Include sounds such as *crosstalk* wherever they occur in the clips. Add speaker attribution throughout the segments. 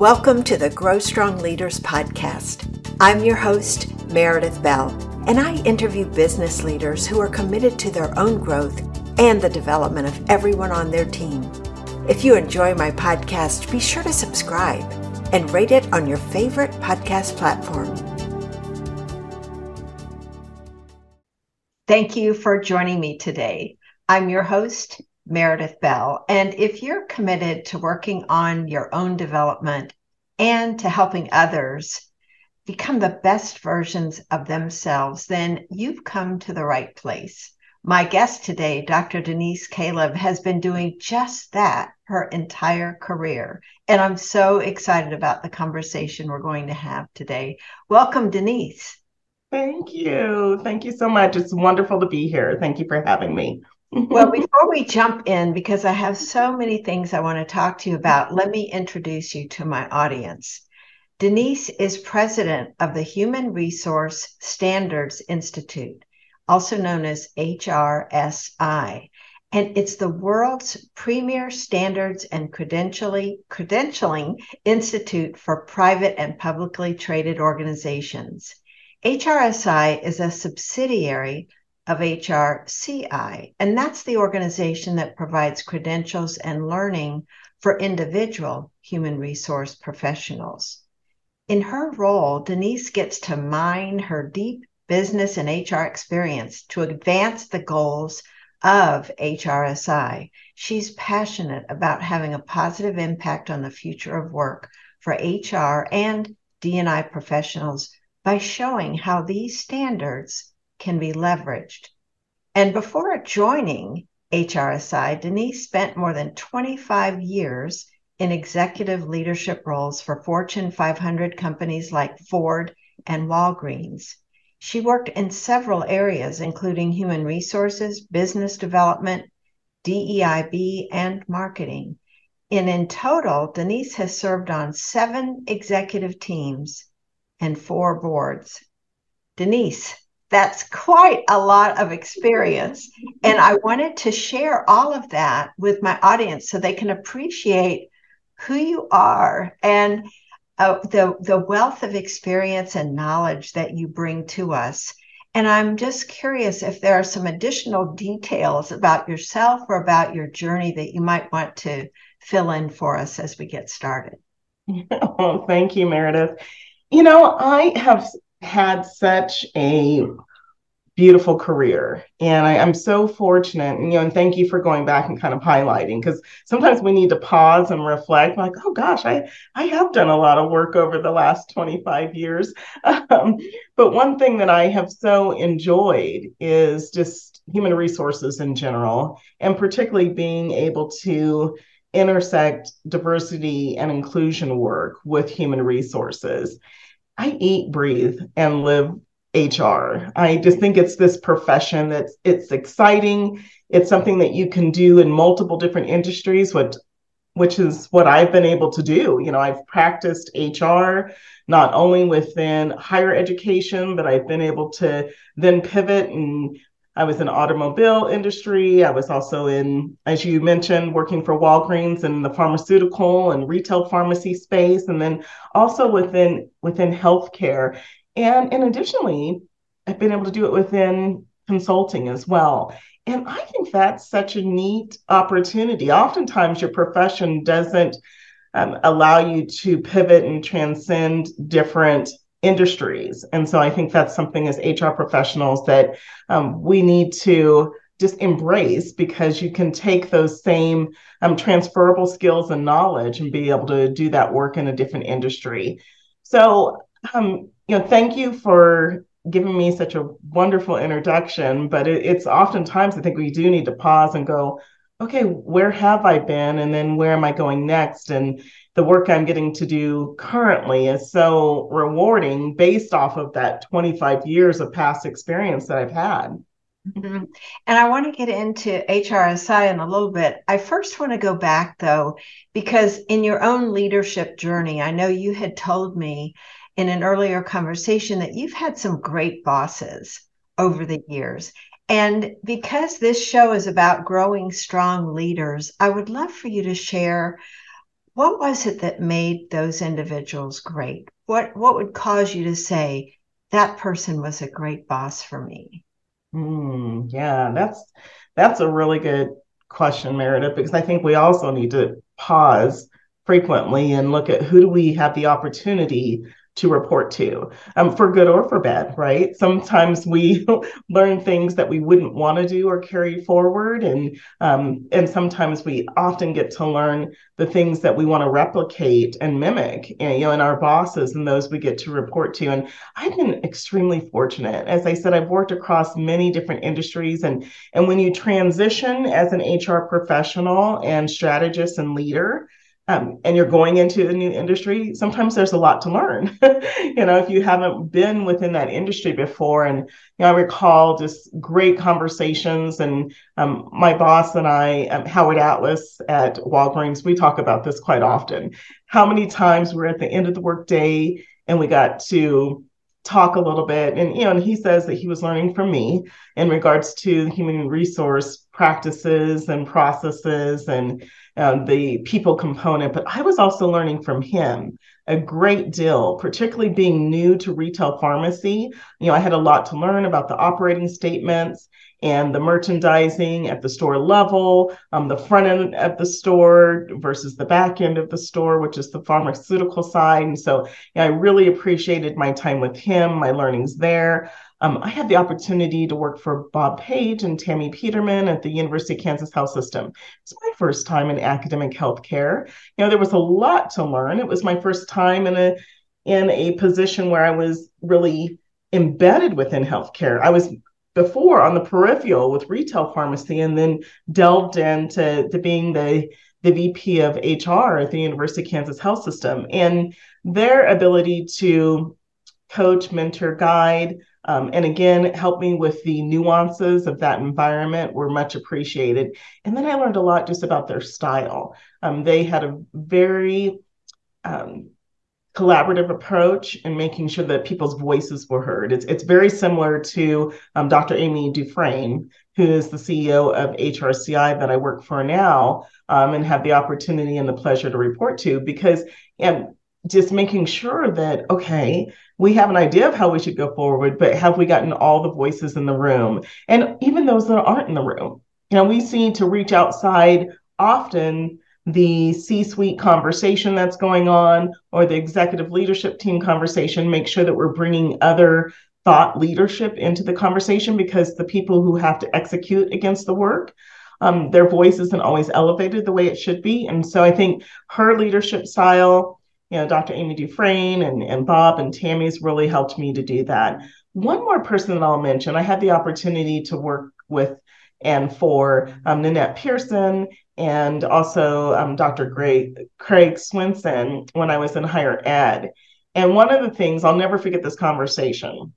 Speaker 1: Welcome to the Grow Strong Leaders podcast. I'm your host, Meredith Bell, and I interview business leaders who are committed to their own growth and the development of everyone on their team. If you enjoy my podcast, be sure to subscribe and rate it on your favorite podcast platform. Thank you for joining me today. I'm your host, Meredith Bell. And if you're committed to working on your own development and to helping others become the best versions of themselves, then you've come to the right place. My guest today, Dr. Denise Caleb, has been doing just that her entire career. And I'm so excited about the conversation we're going to have today. Welcome, Denise.
Speaker 2: Thank you. Thank you so much. It's wonderful to be here. Thank you for having me
Speaker 1: well, *laughs* before we jump in, because I have so many things I want to talk to you about, let me introduce you to my audience. Denise is president of the Human Resource Standards Institute, also known as HRSI, and it's the world's premier standards and credentialing, institute for private and publicly traded organizations. HRSI is a subsidiary of HRCI, and that's the organization that provides credentials and learning for individual human resource professionals. In her role, Denise gets to mine her deep business and HR experience to advance the goals of HRSI. She's passionate about having a positive impact on the future of work for HR and D&I professionals by showing how these standards can be leveraged. And before joining HRSI, Denise spent more than 25 years in executive leadership roles for Fortune 500 companies like Ford and Walgreens. She worked in several areas, including human resources, business development, DEIB, and marketing. And in total, Denise has served on seven executive teams and four boards. Denise, that's quite a lot of experience. And I wanted to share all of that with my audience so they can appreciate who you are and uh, the, the wealth of experience and knowledge that you bring to us. And I'm just curious if there are some additional details about yourself or about your journey that you might want to fill in for us as we get started. *laughs*
Speaker 2: Oh, thank you, Meredith. You know, I have had such a beautiful career. And I, am so fortunate and, you know and thank you for going back and kind of highlighting because sometimes we need to pause and reflect like oh gosh i i have done a lot of work over the last 25 years. *laughs* Um, but one thing that i have so enjoyed is just human resources in general and particularly being able to intersect diversity and inclusion work with human resources I eat, breathe, and live HR. I just think it's this profession that's it's exciting. It's something that you can do in multiple different industries, what which is what I've been able to do. You know, I've practiced HR not only within higher education, but I've been able to then pivot and I was in automobile industry. I was also in, as you mentioned, working for Walgreens in the pharmaceutical and retail pharmacy space, and then also within within healthcare. And, and additionally, I've been able to do it within consulting as well. And I think that's such a neat opportunity. Oftentimes, your profession doesn't um, allow you to pivot and transcend different industries. And so I think that's something as HR professionals that um, we need to just embrace because you can take those same um, transferable skills and knowledge and be able to do that work in a different industry. So, um, you know, thank you for giving me such a wonderful introduction. But it, it's oftentimes I think we do need to pause and go, okay, where have I been, and then where am I going next? And the work I'm getting to do currently is so rewarding based off of that 25 years of past experience that I've had.
Speaker 1: Mm-hmm. And I want to get into HRSI in a little bit. I first want to go back though, because in your own leadership journey, I know you had told me in an earlier conversation that you've had some great bosses over the years. And because this show is about growing strong leaders, I would love for you to share what was it that made those individuals great? What what would cause you to say that person was a great boss for me?
Speaker 2: Mm, yeah, that's that's a really good question, Meredith, because I think we also need to pause frequently and look at who do we have the opportunity to report to um, for good or for bad right? Sometimes we *laughs* learn things that we wouldn't want to do or carry forward and um, and sometimes we often get to learn the things that we want to replicate and mimic eh, you know in our bosses and those we get to report to and i've been extremely fortunate. As i said i've worked across many different industries and and when you transition as an hr professional and strategist and leader um, and you're going into a new industry, sometimes there's a lot to learn. *laughs* you know, if you haven't been within that industry before, and you know, I recall just great conversations. And um, my boss and I, um, Howard Atlas at Walgreens, we talk about this quite often. How many times we're at the end of the workday and we got to talk a little bit and you know and he says that he was learning from me in regards to human resource practices and processes and um, the people component, but I was also learning from him a great deal, particularly being new to retail pharmacy. You know, I had a lot to learn about the operating statements and the merchandising at the store level, um, the front end of the store versus the back end of the store, which is the pharmaceutical side. And so you know, I really appreciated my time with him, my learnings there. Um, I had the opportunity to work for Bob Page and Tammy Peterman at the University of Kansas Health System. It's my first time in academic healthcare. You know, there was a lot to learn. It was my first time in a in a position where I was really embedded within healthcare. I was before on the peripheral with retail pharmacy and then delved into to being the the VP of HR at the University of Kansas Health System. And their ability to coach, mentor, guide, um, and again, help me with the nuances of that environment were much appreciated. And then I learned a lot just about their style. Um, they had a very um, collaborative approach in making sure that people's voices were heard. It's, it's very similar to um, Dr. Amy Dufresne, who is the CEO of HRCI that I work for now um, and have the opportunity and the pleasure to report to because and just making sure that, okay, we have an idea of how we should go forward, but have we gotten all the voices in the room? And even those that aren't in the room, you know, we seem to reach outside often the C suite conversation that's going on or the executive leadership team conversation, make sure that we're bringing other thought leadership into the conversation because the people who have to execute against the work, um, their voice isn't always elevated the way it should be. And so I think her leadership style, you know, Dr. Amy Dufresne and, and Bob and Tammy's really helped me to do that. One more person that I'll mention, I had the opportunity to work with and for um, Nanette Pearson and also um, Dr. Greg, Craig Swinson when I was in higher ed. And one of the things, I'll never forget this conversation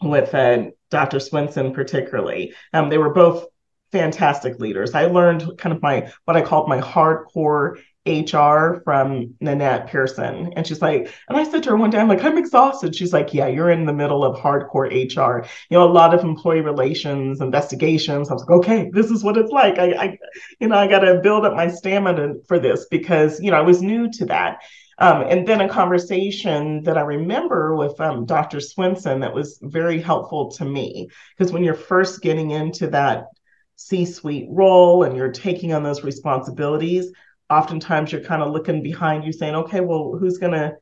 Speaker 2: with uh, Dr. Swinson, particularly. Um, they were both fantastic leaders. I learned kind of my what I called my hardcore HR from Nanette Pearson. And she's like, and I said to her one day, I'm like, I'm exhausted. She's like, yeah, you're in the middle of hardcore HR. You know, a lot of employee relations, investigations. I was like, okay, this is what it's like. I, I you know, I got to build up my stamina for this because, you know, I was new to that. Um, and then a conversation that I remember with um, Dr. Swinson that was very helpful to me because when you're first getting into that C suite role and you're taking on those responsibilities, oftentimes you're kind of looking behind you saying, okay, well, who's gonna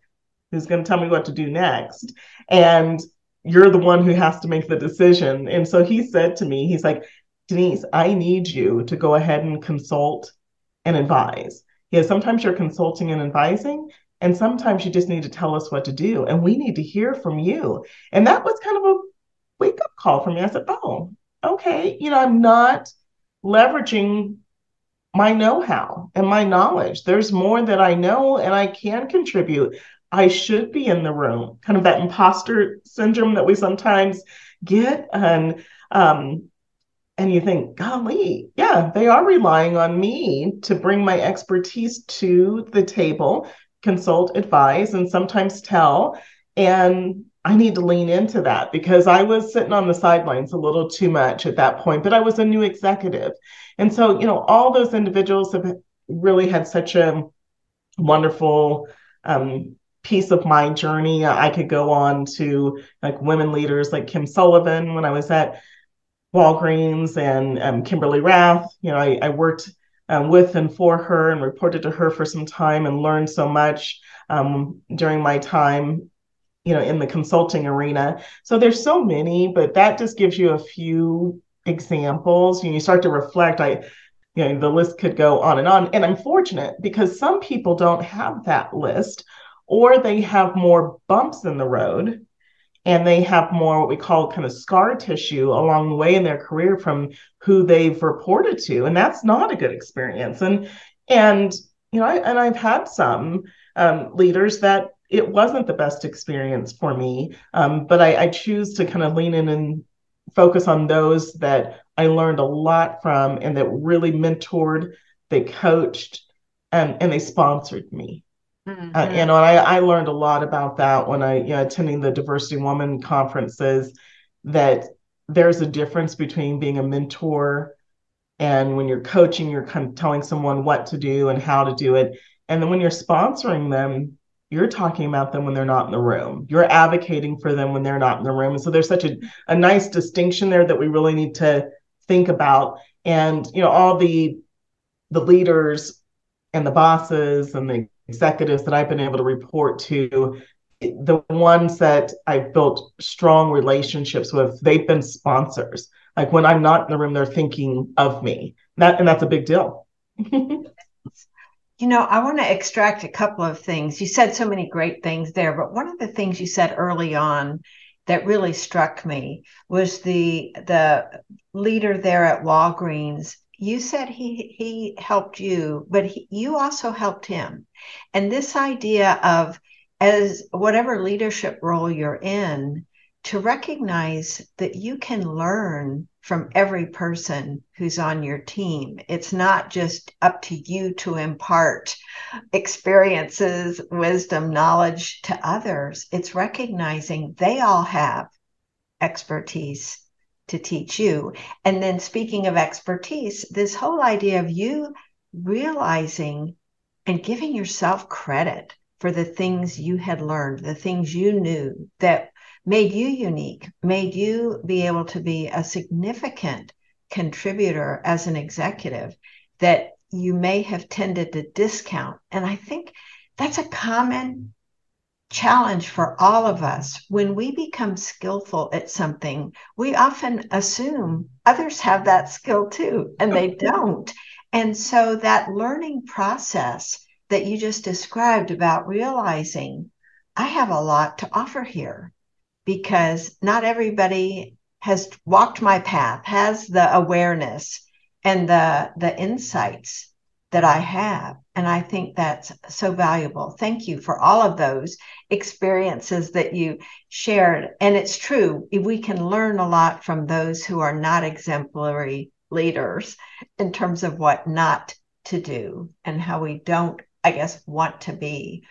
Speaker 2: who's gonna tell me what to do next? And you're the one who has to make the decision. And so he said to me, he's like, Denise, I need you to go ahead and consult and advise. Yeah, sometimes you're consulting and advising, and sometimes you just need to tell us what to do. And we need to hear from you. And that was kind of a wake up call for me. I said, oh, okay, you know, I'm not leveraging my know-how and my knowledge. There's more that I know and I can contribute. I should be in the room. Kind of that imposter syndrome that we sometimes get, and um, and you think, golly, yeah, they are relying on me to bring my expertise to the table, consult, advise, and sometimes tell. And I need to lean into that because I was sitting on the sidelines a little too much at that point, but I was a new executive. And so, you know, all those individuals have really had such a wonderful um, piece of my journey. I could go on to like women leaders like Kim Sullivan when I was at Walgreens and um, Kimberly Rath. You know, I, I worked um, with and for her and reported to her for some time and learned so much um, during my time you know in the consulting arena. So there's so many but that just gives you a few examples. You start to reflect i you know the list could go on and on. And i'm fortunate because some people don't have that list or they have more bumps in the road and they have more what we call kind of scar tissue along the way in their career from who they've reported to and that's not a good experience. And and you know I, and i've had some um, leaders that it wasn't the best experience for me um, but I, I choose to kind of lean in and focus on those that i learned a lot from and that really mentored they coached and, and they sponsored me Mm-hmm. Uh, you know, I, I learned a lot about that when I you know, attending the Diversity Woman conferences. That there's a difference between being a mentor and when you're coaching, you're kind of telling someone what to do and how to do it. And then when you're sponsoring them, you're talking about them when they're not in the room. You're advocating for them when they're not in the room. And so there's such a, a nice distinction there that we really need to think about. And you know, all the the leaders and the bosses and the executives that I've been able to report to, the ones that I've built strong relationships with, they've been sponsors. Like when I'm not in the room, they're thinking of me. That and that's a big deal. *laughs*
Speaker 1: you know, I want to extract a couple of things. You said so many great things there, but one of the things you said early on that really struck me was the the leader there at Walgreens you said he he helped you but he, you also helped him and this idea of as whatever leadership role you're in to recognize that you can learn from every person who's on your team it's not just up to you to impart experiences wisdom knowledge to others it's recognizing they all have expertise to teach you. And then speaking of expertise, this whole idea of you realizing and giving yourself credit for the things you had learned, the things you knew that made you unique, made you be able to be a significant contributor as an executive that you may have tended to discount. And I think that's a common challenge for all of us. When we become skillful at something, we often assume others have that skill too, and they *laughs* don't. And so that learning process that you just described about realizing I have a lot to offer here because not everybody has walked my path, has the awareness and the the insights that I have. And I think that's so valuable. Thank you for all of those experiences that you shared. And it's true, we can learn a lot from those who are not exemplary leaders in terms of what not to do and how we don't, I guess, want to be.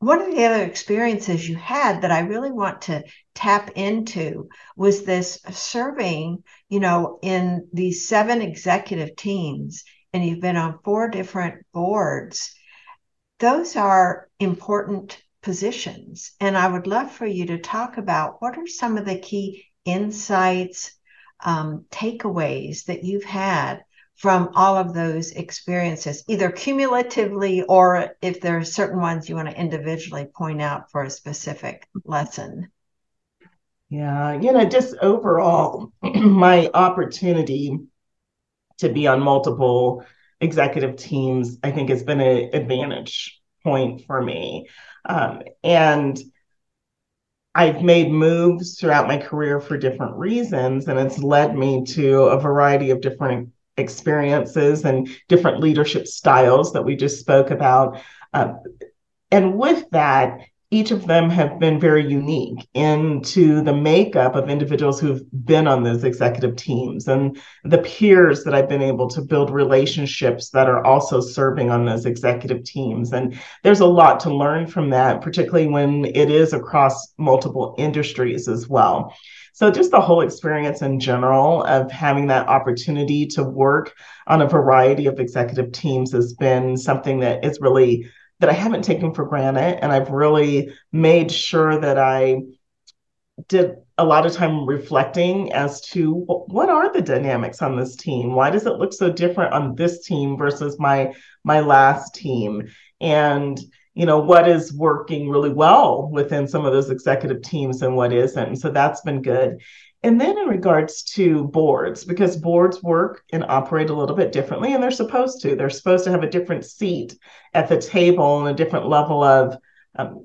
Speaker 1: One of the other experiences you had that I really want to tap into was this serving, you know, in these seven executive teams and you've been on four different boards, those are important positions. And I would love for you to talk about what are some of the key insights, um, takeaways that you've had from all of those experiences, either cumulatively or if there are certain ones you want to individually point out for a specific lesson.
Speaker 2: Yeah, you know, just overall, *clears throat* my opportunity to be on multiple executive teams, I think has been an advantage point for me. Um, and I've made moves throughout my career for different reasons, and it's led me to a variety of different experiences and different leadership styles that we just spoke about. Uh, and with that, each of them have been very unique into the makeup of individuals who've been on those executive teams and the peers that I've been able to build relationships that are also serving on those executive teams. And there's a lot to learn from that, particularly when it is across multiple industries as well. So, just the whole experience in general of having that opportunity to work on a variety of executive teams has been something that is really that I haven't taken for granted. And I've really made sure that I did a lot of time reflecting as to what are the dynamics on this team? Why does it look so different on this team versus my my last team? And you know what is working really well within some of those executive teams and what isn't? And so that's been good and then in regards to boards because boards work and operate a little bit differently and they're supposed to they're supposed to have a different seat at the table and a different level of um,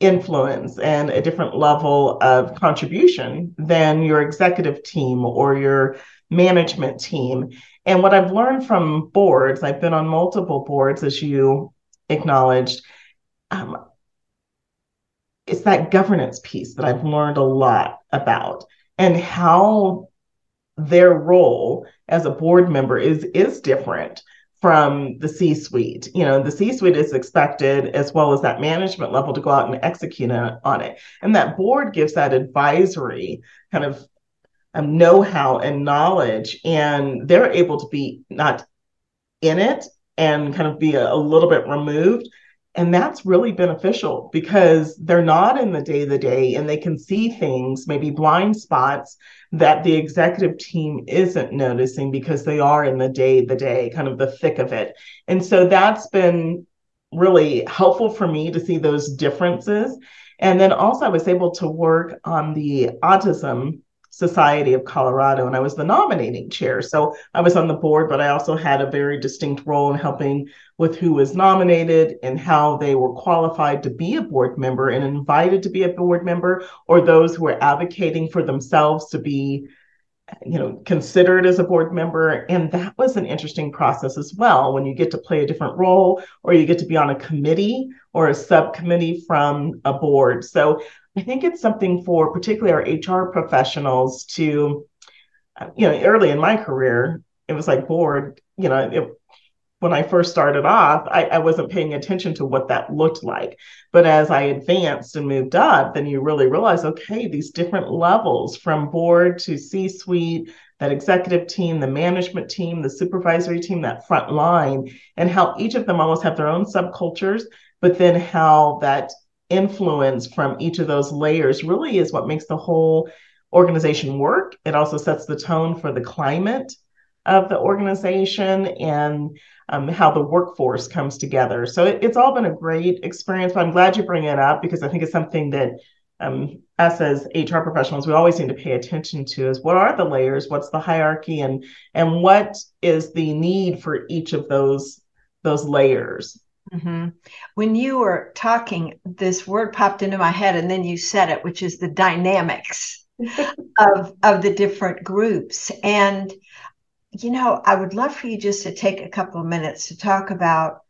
Speaker 2: influence and a different level of contribution than your executive team or your management team. And what I've learned from boards, I've been on multiple boards, as you acknowledged, um, it's that governance piece that I've learned a lot about and how their role as a board member is is different from the C suite. You know, the C suite is expected, as well as that management level, to go out and execute on it. And that board gives that advisory kind of um, know how and knowledge. And they're able to be not in it and kind of be a, a little bit removed and that's really beneficial because they're not in the day to day and they can see things, maybe blind spots that the executive team isn't noticing because they are in the day to day, kind of the thick of it. And so that's been really helpful for me to see those differences. And then also, I was able to work on the autism Society of Colorado, and I was the nominating chair. So I was on the board, but I also had a very distinct role in helping with who was nominated and how they were qualified to be a board member and invited to be a board member, or those who were advocating for themselves to be you know considered as a board member. And that was an interesting process as well. When you get to play a different role or you get to be on a committee or a subcommittee from a board. So I think it's something for particularly our HR professionals to, you know, early in my career, it was like board, you know, it, when I first started off, I, I, wasn't paying attention to what that looked like. But as I advanced and moved up, then you really realize, okay, these different levels from board to C suite, that executive team, the management team, the supervisory team, that front line, and how each of them almost have their own subcultures, but then how that influence from each of those layers really is what makes the whole organization work. It also sets the tone for the climate of the organization and um, how the workforce comes together. So it, it's all been a great experience. But I'm glad you bring it up because I think it's something that um, us as HR professionals we always need to pay attention to is what are the layers, what's the hierarchy, and and what is the need for each of those those layers.
Speaker 1: Mm-hmm. When you were talking, this word popped into my head, and then you said it, which is the dynamics *laughs* of of the different groups. And you know, I would love for you just to take a couple of minutes to talk about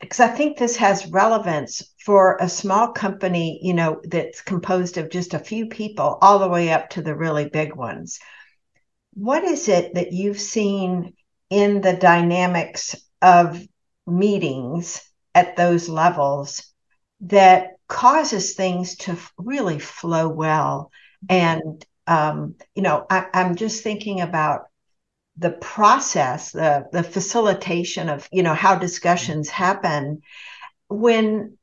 Speaker 1: because I think this has relevance for a small company, you know, that's composed of just a few people, all the way up to the really big ones. What is it that you've seen in the dynamics of meetings at those levels that causes things to really flow well. And, um, you know, I, I'm just thinking about the process, the, the facilitation of, you know, how discussions happen when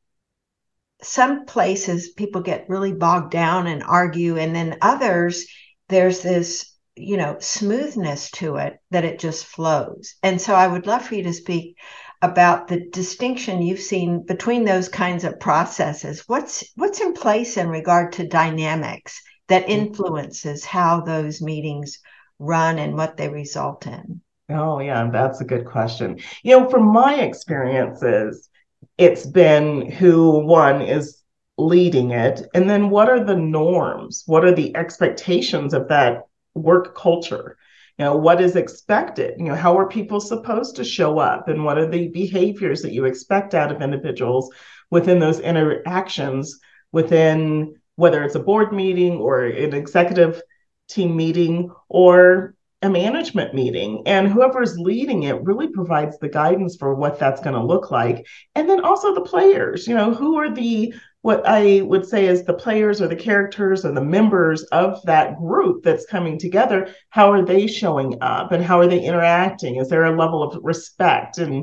Speaker 1: some places people get really bogged down and argue, and then others, there's this you know smoothness to it that it just flows and so i would love for you to speak about the distinction you've seen between those kinds of processes. What's what's in place in regard to dynamics that mm-hmm. influences how those meetings run and what they result in?
Speaker 2: Oh yeah, that's a good question. You know, from my experiences, it's been who one is leading it and then what are the norms? What are the expectations of that work culture? You know what is expected? You know how are people supposed to show up? And what are the behaviors that you expect out of individuals within those interactions within whether it's a board meeting or an executive team meeting or a management meeting? And whoever's leading it really provides the guidance for what that's going to look like. And then also the players you know who are the what I would say is the players or the characters or the members of that group that's coming together, how are they showing up and how are they interacting? Is there a level of respect and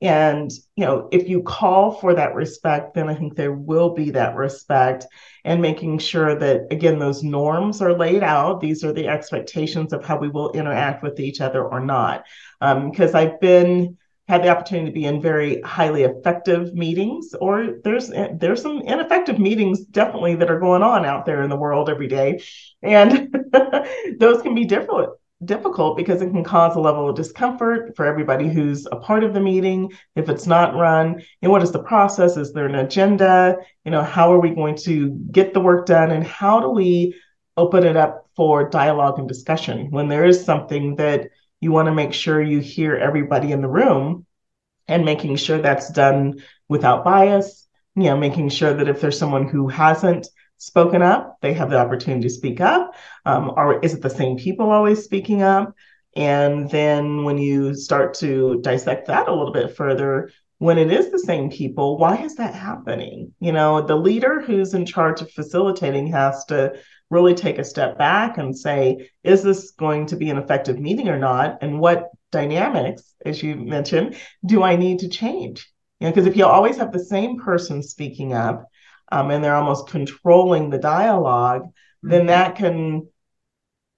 Speaker 2: And, you know, if you call for that respect, then I think there will be that respect and making sure that, again, those norms are laid out. These are the expectations of how we will interact with each other or not. Because um, I've been, had the opportunity to be in very highly effective meetings or there's there's some ineffective meetings definitely that are going on out there in the world every day. And *laughs* those can be different difficult because it can cause a level of discomfort for everybody who's a part of the meeting. If it's not run and what is the process? Is there an agenda? You know how are we going to get the work done? And how do we open it up for dialogue and discussion when there is something that you want to make sure you hear everybody in the room and making sure that's done without bias you know making sure that if there's someone who hasn't spoken up, they have the opportunity to speak up. Um, or is it the same people always speaking up? And then when you start to dissect that a little bit further, when it is the same people, why is that happening? You know, the leader who's in charge of facilitating has to really take a step back and say, is this going to be an effective meeting or not? And what dynamics, as you mentioned, do I need to change? You know, because if you always have the same person speaking up, um, and they're almost controlling the dialogue, mm-hmm. then that can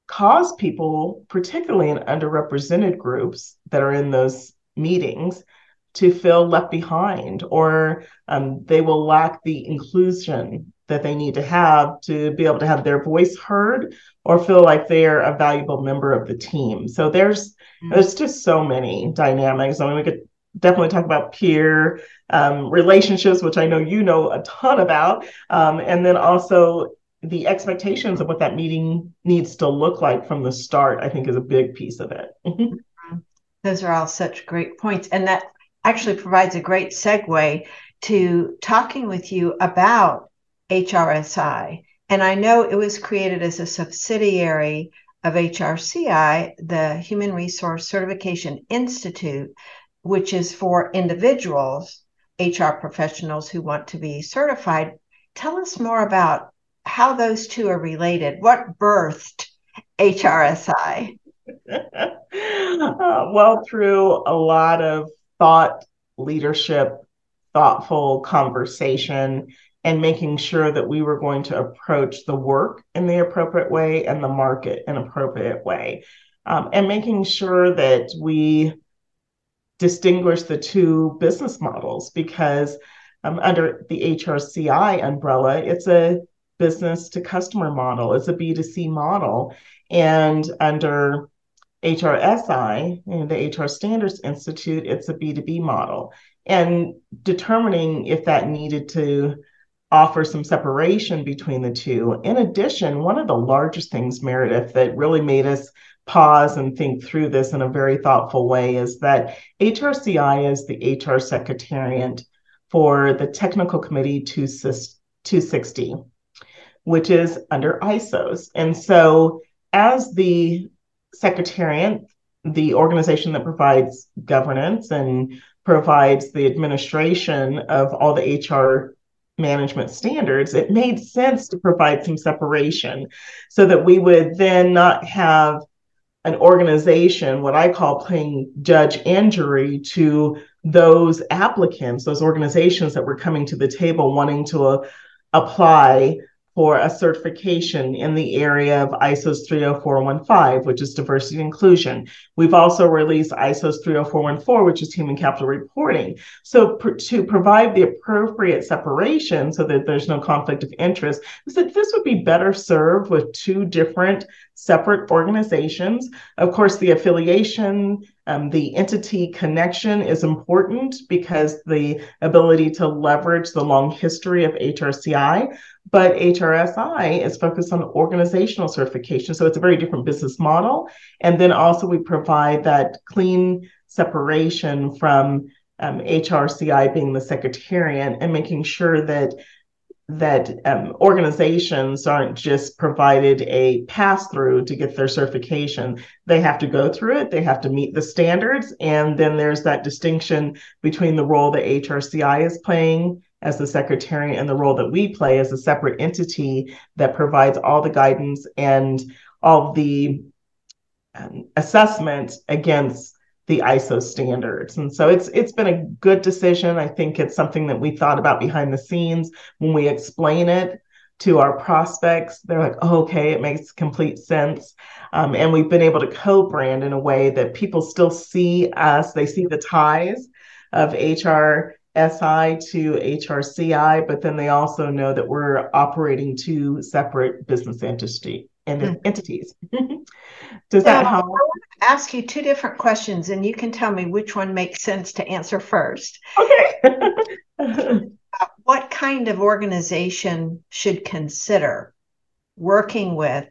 Speaker 2: cause people, particularly in underrepresented groups that are in those meetings, to feel left behind or um, they will lack the inclusion that they need to have to be able to have their voice heard or feel like they're a valuable member of the team. So there's mm-hmm. there's just so many dynamics. I mean, we could definitely talk about peer um, relationships, which I know you know a ton about, um, and then also the expectations of what that meeting needs to look like from the start. I think is a big piece of it.
Speaker 1: Mm-hmm. Those are all such great points, and that actually provides a great segue to talking with you about HRSI. And I know it was created as a subsidiary of HRCI, the Human Resource Certification Institute, which is for individuals, HR professionals who want to be certified. Tell us more about how those two are related. What birthed HRSI? *laughs*
Speaker 2: uh, well, through a lot of thought, leadership, thoughtful conversation, and making sure that we were going to approach the work in the appropriate way and the market in appropriate way. Um, and making sure that we distinguish the two business models because um, under the HRCI umbrella, it's a business to customer model, it's a B2C model. And under HRSI and the HR Standards Institute, it's a B2B model. And determining if that needed to offer some separation between the two. In addition, one of the largest things, Meredith, that really made us pause and think through this in a very thoughtful way is that HRCI is the HR secretariat for the Technical Committee 260, which is under ISOs. And so, as the secretariat, the organization that provides governance and provides the administration of all the HR management standards, it made sense to provide some separation so that we would then not have an organization, what I call playing judge and jury to those applicants, those organizations that were coming to the table wanting to uh, apply for a certification in the area of ISO's 30415, which is diversity and inclusion. We've also released ISO's 30414, which is human capital reporting. So pr- to provide the appropriate separation so that there's no conflict of interest, is that this would be better served with two different separate organizations. Of course, the affiliation, um, the entity connection is important because the ability to leverage the long history of HRCI, but HRSI is focused on organizational certification. So it's a very different business model. And then also we provide that clean separation from um, HRCI being the secretariat and making sure that that um, organizations aren't just provided a pass through to get their certification. They have to go through it, they have to meet the standards. And then there's that distinction between the role that HRCI is playing as the secretary and the role that we play as a separate entity that provides all the guidance and all the um, assessment against the ISO standards. And so it's it's been a good decision. I think it's something that we thought about behind the scenes when we explain it to our prospects. They're like, oh, okay, it makes complete sense. Um, and we've been able to co-brand in a way that people still see us. They see the ties of HRSI to HRCI, but then they also know that we're operating two separate business entity, mm. entities. *laughs*
Speaker 1: Does that help? I want to ask you two different questions, and you can tell me which one makes sense to answer first.
Speaker 2: Okay. *laughs*
Speaker 1: what kind of organization should consider working with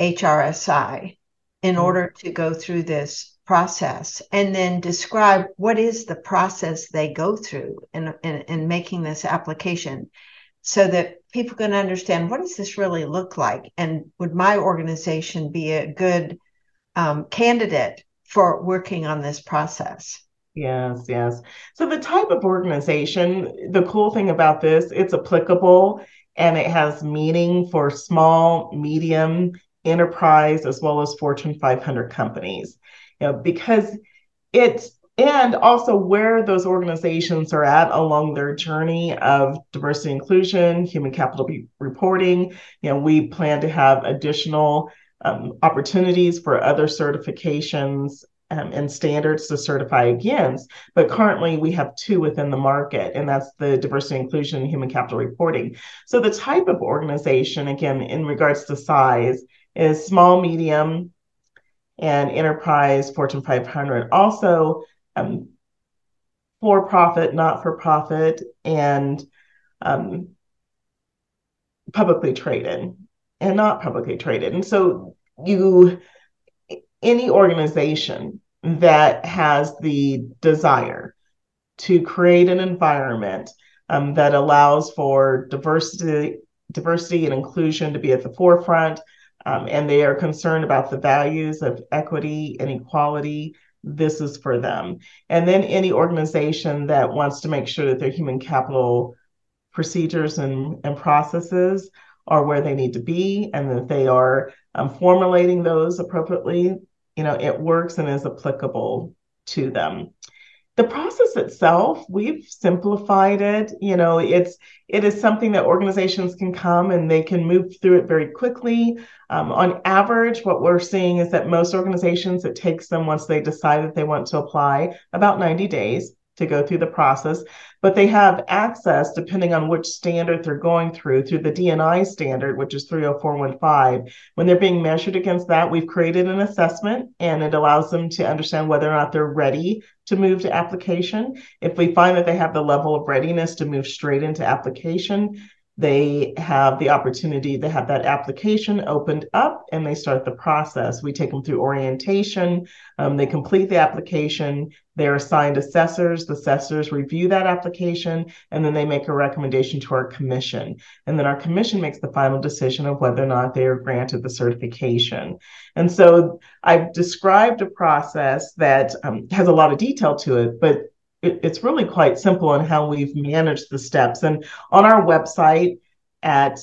Speaker 1: HRSI in mm-hmm. order to go through this process and then describe what is the process they go through in, in, in making this application so that people can understand what does this really look like and would my organization be a good um, candidate for working on this process
Speaker 2: Yes, yes. So the type of organization, the cool thing about this, it's applicable and it has meaning for small, medium, enterprise, as well as Fortune 500 companies. You know, because it's and also where those organizations are at along their journey of diversity inclusion, human capital reporting. You know, we plan to have additional um, opportunities for other certifications um, and standards to certify against. But currently, we have two within the market, and that's the diversity, inclusion, and human capital reporting. So, the type of organization, again, in regards to size, is small, medium, and enterprise, Fortune 500. Also, um, for profit, not for profit, and um, publicly traded and not publicly traded. And so, you any organization that has the desire to create an environment um, that allows for diversity, diversity and inclusion to be at the forefront, um, and they are concerned about the values of equity and equality, this is for them. And then any organization that wants to make sure that their human capital procedures and, and processes are where they need to be and that they are um, formulating those appropriately you know, it works and is applicable to them. The process itself, we've simplified it. You know, it's it is something that organizations can come and they can move through it very quickly. Um, on average, what we're seeing is that most organizations, it takes them once they decide that they want to apply about 90 days to go through the process, but they have access, depending on which standard they're going through, through the D&I standard, which is 30415. When they're being measured against that, we've created an assessment and it allows them to understand whether or not they're ready to move to application. If we find that they have the level of readiness to move straight into application, they have the opportunity to have that application opened up and they start the process. We take them through orientation. Um, they complete the application. They're assigned assessors. The assessors review that application and then they make a recommendation to our commission. And then our commission makes the final decision of whether or not they are granted the certification. And so I've described a process that um, has a lot of detail to it, but it, it's really quite simple in how we've managed the steps. And on our website at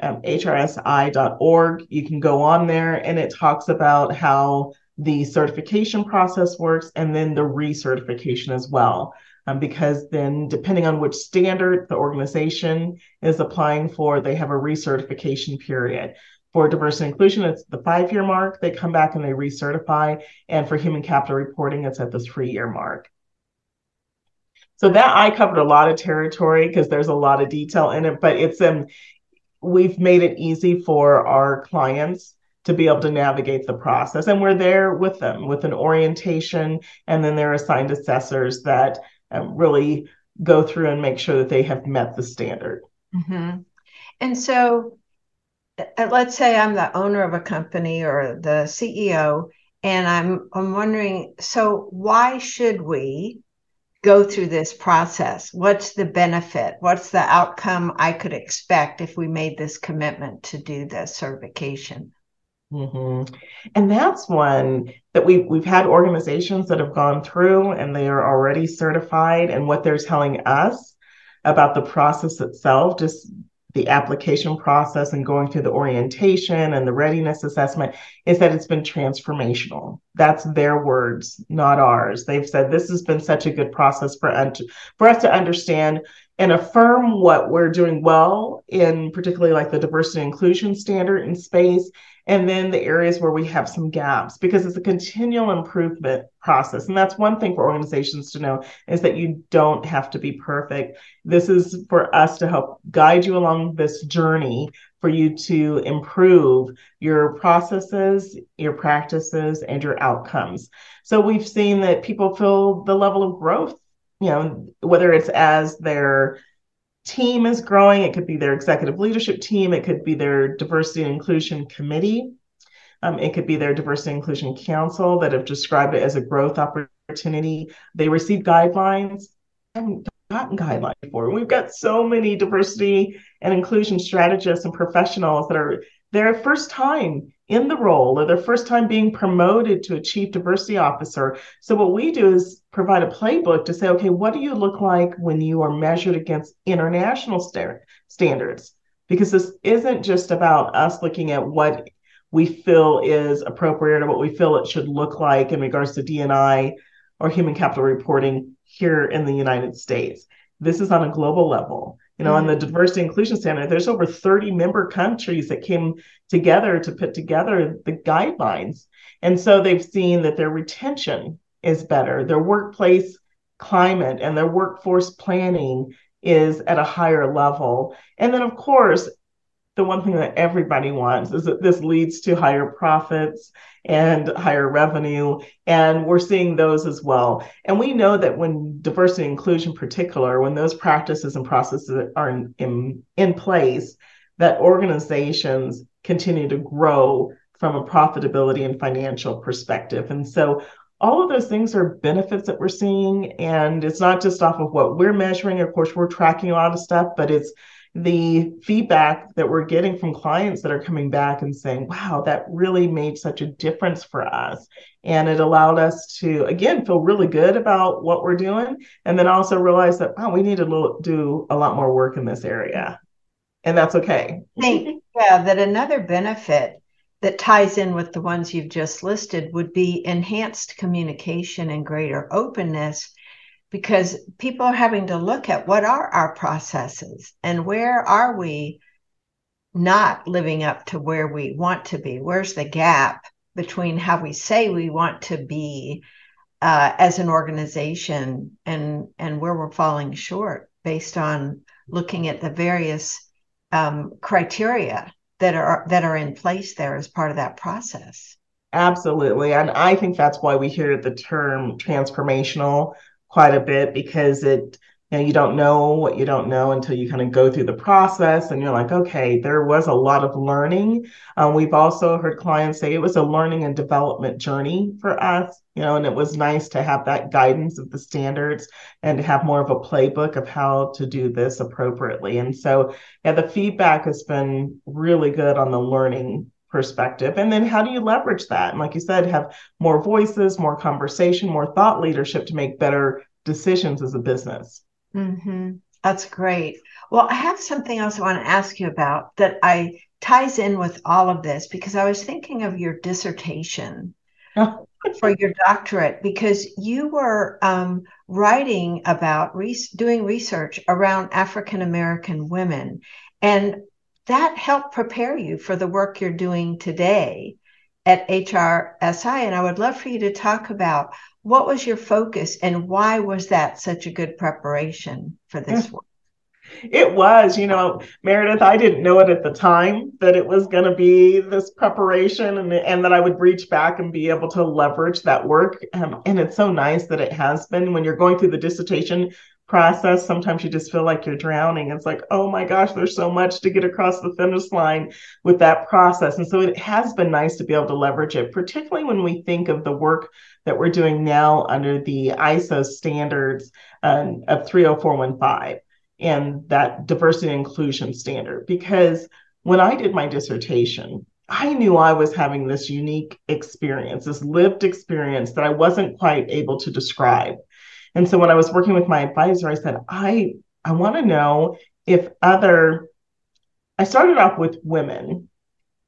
Speaker 2: um, hrsi.org, you can go on there and it talks about how the certification process works and then the recertification as well. Um, because then, depending on which standard the organization is applying for, they have a recertification period. For diversity and inclusion, it's the five year mark. They come back and they recertify. And for human capital reporting, it's at the three year mark. So that I covered a lot of territory because there's a lot of detail in it, but it's um we've made it easy for our clients to be able to navigate the process and we're there with them with an orientation and then they're assigned assessors that um, really go through and make sure that they have met the standard.
Speaker 1: Mm-hmm. And so uh, let's say I'm the owner of a company or the CEO and I'm I'm wondering so why should we go through this process? What's the benefit? What's the outcome I could expect if we made this commitment to do the certification?
Speaker 2: Mm-hmm. And that's one that we've we've had organizations that have gone through and they are already certified, and what they're telling us about the process itself just the application process and going through the orientation and the readiness assessment is that it's been transformational. That's their words, not ours. They've said this has been such a good process for, for us to understand and affirm what we're doing well in particularly like the diversity inclusion standard in space and then the areas where we have some gaps because it's a continual improvement process. And that's one thing for organizations to know is that you don't have to be perfect. This is for us to help guide you along this journey for you to improve your processes your practices and your outcomes. So we've seen that people feel the level of growth you know whether it's as their team is growing. It could be their executive leadership team. It could be their diversity and inclusion committee. Um, it could be their diversity and inclusion council that have described it as a growth opportunity. They receive guidelines. I haven't gotten guidelines before. We've got so many diversity and inclusion strategists and professionals that are their first time in the role or their first time being promoted to a chief diversity officer. So, what we do is provide a playbook to say, okay, what do you look like when you are measured against international st- standards? Because this isn't just about us looking at what we feel is appropriate or what we feel it should look like in regards to D&I or human capital reporting here in the United States. This is on a global level. You know, mm-hmm. on the diversity inclusion standard, there's over 30 member countries that came together to put together the guidelines. And so they've seen that their retention is better, their workplace climate and their workforce planning is at a higher level. And then, of course, the one thing that everybody wants is that this leads to higher profits and higher revenue. And we're seeing those as well. And we know that when diversity and inclusion, in particular, when those practices and processes are in, in, in place, that organizations continue to grow from a profitability and financial perspective. And so all of those things are benefits that we're seeing. And it's not just off of what we're measuring. Of course, we're tracking a lot of stuff, but it's the feedback that we're getting from clients that are coming back and saying, wow, that really made such a difference for us. And it allowed us to, again, feel really good about what we're doing. And then also realize that, wow, we need to do a lot more work in this area. And that's okay.
Speaker 1: yeah, that another benefit that ties in with the ones you've just listed would be enhanced communication and greater openness because people are having to look at what are our processes and where are we not living up to where we want to be? Where's the gap between how we say we want to be uh, as an organization and and where we're falling short based on looking at the various um, criteria that are that are in place there as part of that process.
Speaker 2: Absolutely, and I think that's why we hear the term transformational quite a bit because it you know you don't know what you don't know until you kind of go through the process and you're like okay there was a lot of learning. Um, we've also heard clients say it was a learning and development journey for us you know and it was nice to have that guidance of the standards and to have more of a playbook of how to do this appropriately. And so yeah the feedback has been really good on the learning perspective. And then how do you leverage that? And like you said have more voices more conversation more thought leadership to make better decisions as a business.
Speaker 1: Mm-hmm. that's great. Well i have something else i want to ask you about that i ties in with all of this because i was thinking of your dissertation *laughs* for your doctorate because you were um, writing about re- doing research around african american women. And that helped prepare you for the work you're doing today at HRSI. And I would love for you to talk about what was your focus and why was that such a good preparation for this work?
Speaker 2: It was, you know, Meredith, I didn't know it at the time that it was going to be this preparation and, and that I would reach back and be able to leverage that work. Um, and it's so nice that it has been when you're going through the dissertation process. Sometimes you just feel like you're drowning. It's like, oh my gosh, there's so much to get across the finish line with that process. And so it has been nice to be able to leverage it, particularly when we think of the work that we're doing now under the ISO standards um, of 30415 and that diversity and inclusion standard. Because when I did my dissertation, I knew I was having this unique experience, this lived experience that I wasn't quite able to describe. And so when I was working with my advisor, I said, I I want to know if other I started off with women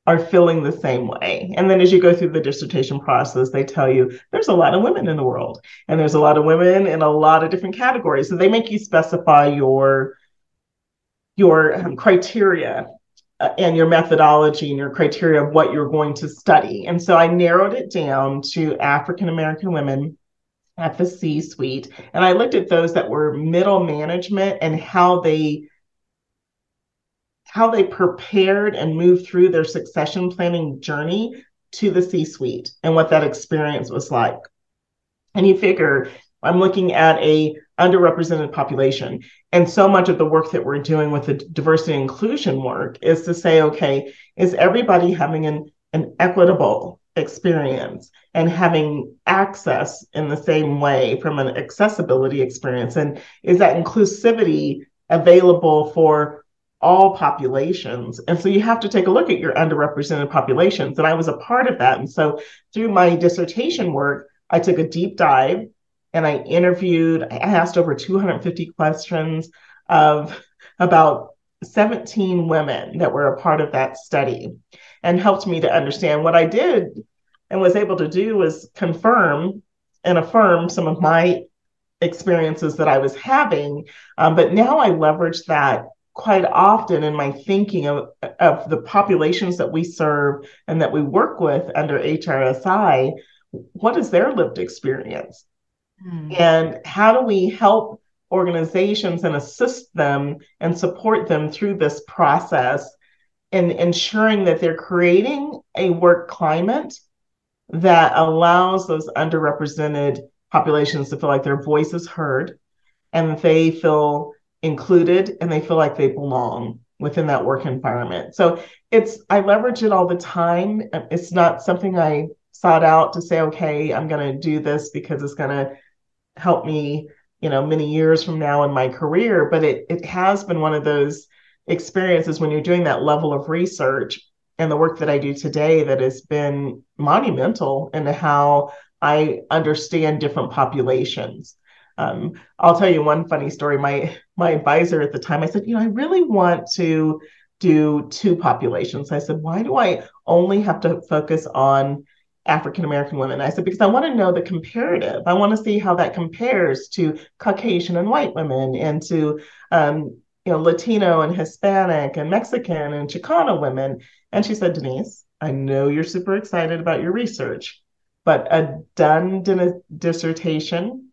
Speaker 2: are feeling the same way. And then as you go through the dissertation process, they tell you there's a lot of women in the world and there's a lot of women in a lot of different categories. So they make you specify your your um, criteria uh, and your methodology and your criteria of what you're going to study. And so I narrowed it down to African American women at the C suite. And I looked at those that were middle management and how they how they prepared and moved through their succession planning journey to the C suite and what that experience was like. And you figure I'm looking at a underrepresented population. And so much of the work that we're doing with the diversity inclusion work is to say, okay, is everybody having an, an equitable experience and having access in the same way from an accessibility experience? And is that inclusivity available for all populations. And so you have to take a look at your underrepresented populations. And I was a part of that. And so through my dissertation work, I took a deep dive and I interviewed, I asked over 250 questions of about 17 women that were a part of that study and helped me to understand what I did and was able to do was confirm and affirm some of my experiences that I was having. Um, but now I leverage that quite often in my thinking of, of the populations that we serve and that we work with under HRSI, what is their lived experience? Mm. And how do we help organizations and assist them and support them through this process in ensuring that they're creating a work climate that allows those underrepresented populations to feel like their voice is heard and they feel included and they feel like they belong within that work environment. So it's I leverage it all the time. It's not something I sought out to say, okay, I'm going to do this because it's going to help me, you know, many years from now in my career. But it it has been one of those experiences when you're doing that level of research and the work that I do today that has been monumental into how I understand different populations. Um, I'll tell you one funny story. My my advisor at the time, I said, you know, I really want to do two populations. I said, why do I only have to focus on African American women? I said, because I want to know the comparative. I want to see how that compares to Caucasian and white women and to um, you know, Latino and Hispanic and Mexican and Chicano women. And she said, Denise, I know you're super excited about your research, but a done dissertation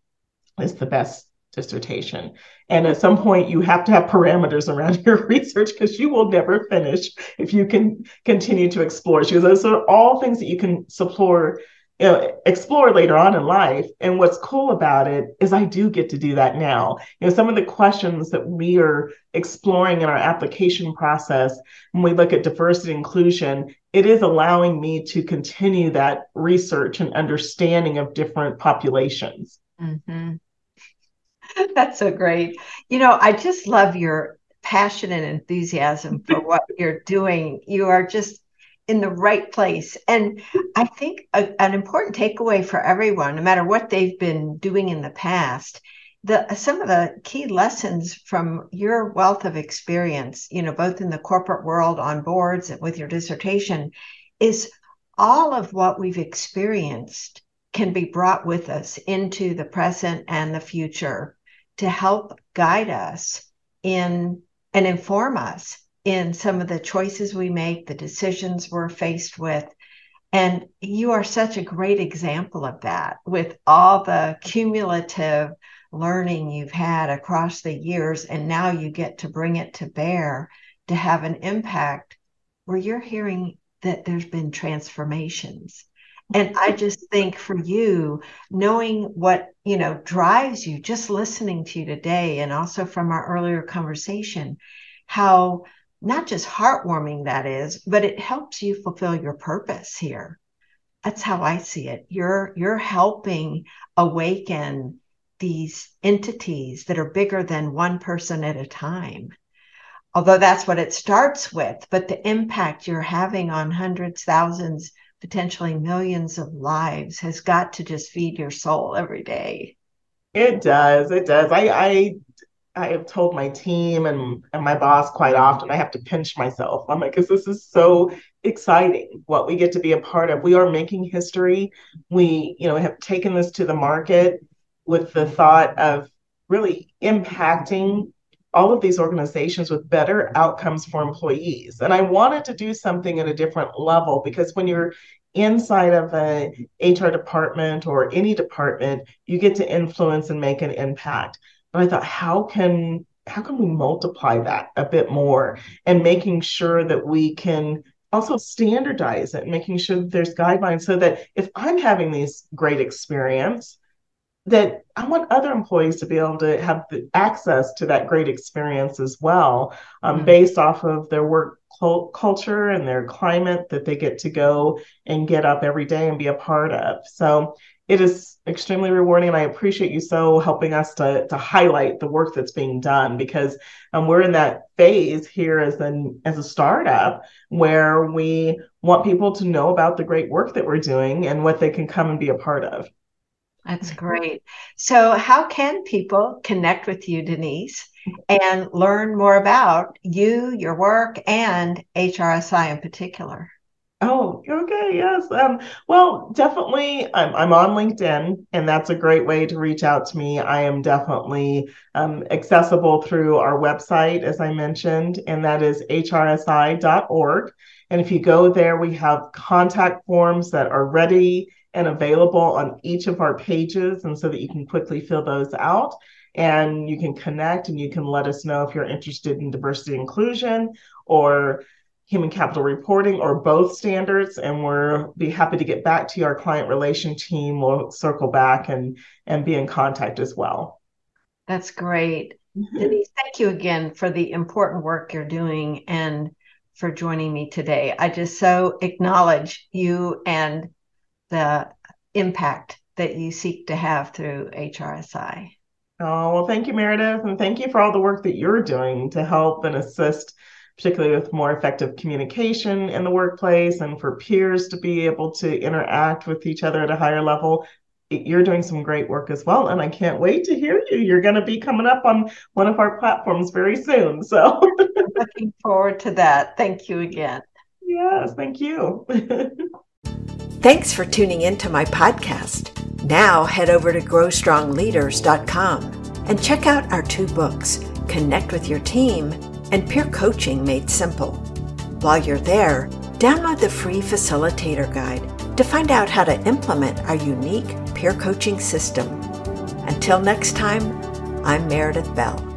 Speaker 2: is the best dissertation. And at some point, you have to have parameters around *laughs* your research because you will never finish if you can continue to explore. She goes, those are all things that you can explore, you know, explore later on in life. And what's cool about it is I do get to do that now. You know, some of the questions that we are exploring in our application process when we look at diversity inclusion, it is allowing me to continue that research and understanding of different populations.
Speaker 1: Mm-hmm. *laughs* That's so great. You know, I just love your passion and enthusiasm for what *laughs* you're doing. You are just in the right place. And I think a, an important takeaway for everyone, no matter what they've been doing in the past, the some of the key lessons from your wealth of experience, you know, both in the corporate world on boards and with your dissertation, is all of what we've experienced can be brought with us into the present and the future to help guide us in and inform us in some of the choices we make, the decisions we're faced with. And you are such a great example of that with all the cumulative learning you've had across the years. And now you get to bring it to bear to have an impact where you're hearing that there's been transformations and I just think for you, knowing what, you know, drives you, just listening to you today, and also from our earlier conversation, how not just heartwarming that is, but it helps you fulfill your purpose here. That's how I see it. You're you're helping awaken these entities that are bigger than one person at a time. Although that's what it starts with, but the impact you're having on hundreds, thousands, potentially millions of lives has got to just feed your soul every day.
Speaker 2: It does. It does. I, I I have told my team and, and my boss quite often, I have to pinch myself. I'm like, because this is so exciting what we get to be a part of. We are making history. We, you know, have taken this to the market with the thought of really impacting all of these organizations with better outcomes for employees. And I wanted to do something at a different level because when you're inside of a HR department or any department, you get to influence and make an impact. But I thought, how can how can we multiply that a bit more and making sure that we can also standardize it, making sure that there's guidelines so that if I'm having these great experience, that I want other employees to be able to have the access to that great experience as well, um, mm-hmm. based off of their work culture and their climate that they get to go and get up every day and be a part of. So it is extremely rewarding and i appreciate you so helping us to, to highlight the work that's being done because um, we're in that phase here as an as a startup where we want people to know about the great work that we're doing and what they can come and be a part of.
Speaker 1: That's great. So how can people connect with you denise and learn more about you your work and hrsi in particular
Speaker 2: Oh, okay, yes. Um, well, definitely, I'm, I'm on LinkedIn, and that's a great way to reach out to me. I am definitely um, accessible through our website, as I mentioned, and that is hrsi.org. And if you go there, we have contact forms that are ready and available on each of our pages, and so that you can quickly fill those out and you can connect and you can let us know if you're interested in diversity inclusion or human capital reporting or both standards and we're be happy to get back to our client relation team. We'll circle back and and be in contact as well.
Speaker 1: That's great. Mm-hmm. denise thank you again for the important work you're doing and for joining me today. I just so acknowledge you and the impact that you seek to have through hrsi
Speaker 2: oh well thank you meredith and thank you for all the work that you're doing to help and assist particularly with more effective communication in the workplace and for peers to be able to interact with each other at a higher level. You're doing some great work as well, and I can't wait to hear you. You're going to be coming up on one of our platforms very soon. So, *laughs*
Speaker 1: looking forward to that. Thank you again.
Speaker 2: Yes, thank you. *laughs*
Speaker 1: Thanks for tuning into my podcast. Now head over to growstrongleaders.com and check out our two books, Connect with Your Team and peer coaching made simple. While you're there, download the free facilitator guide to find out how to implement our unique peer coaching system. Until next time, I'm Meredith Bell.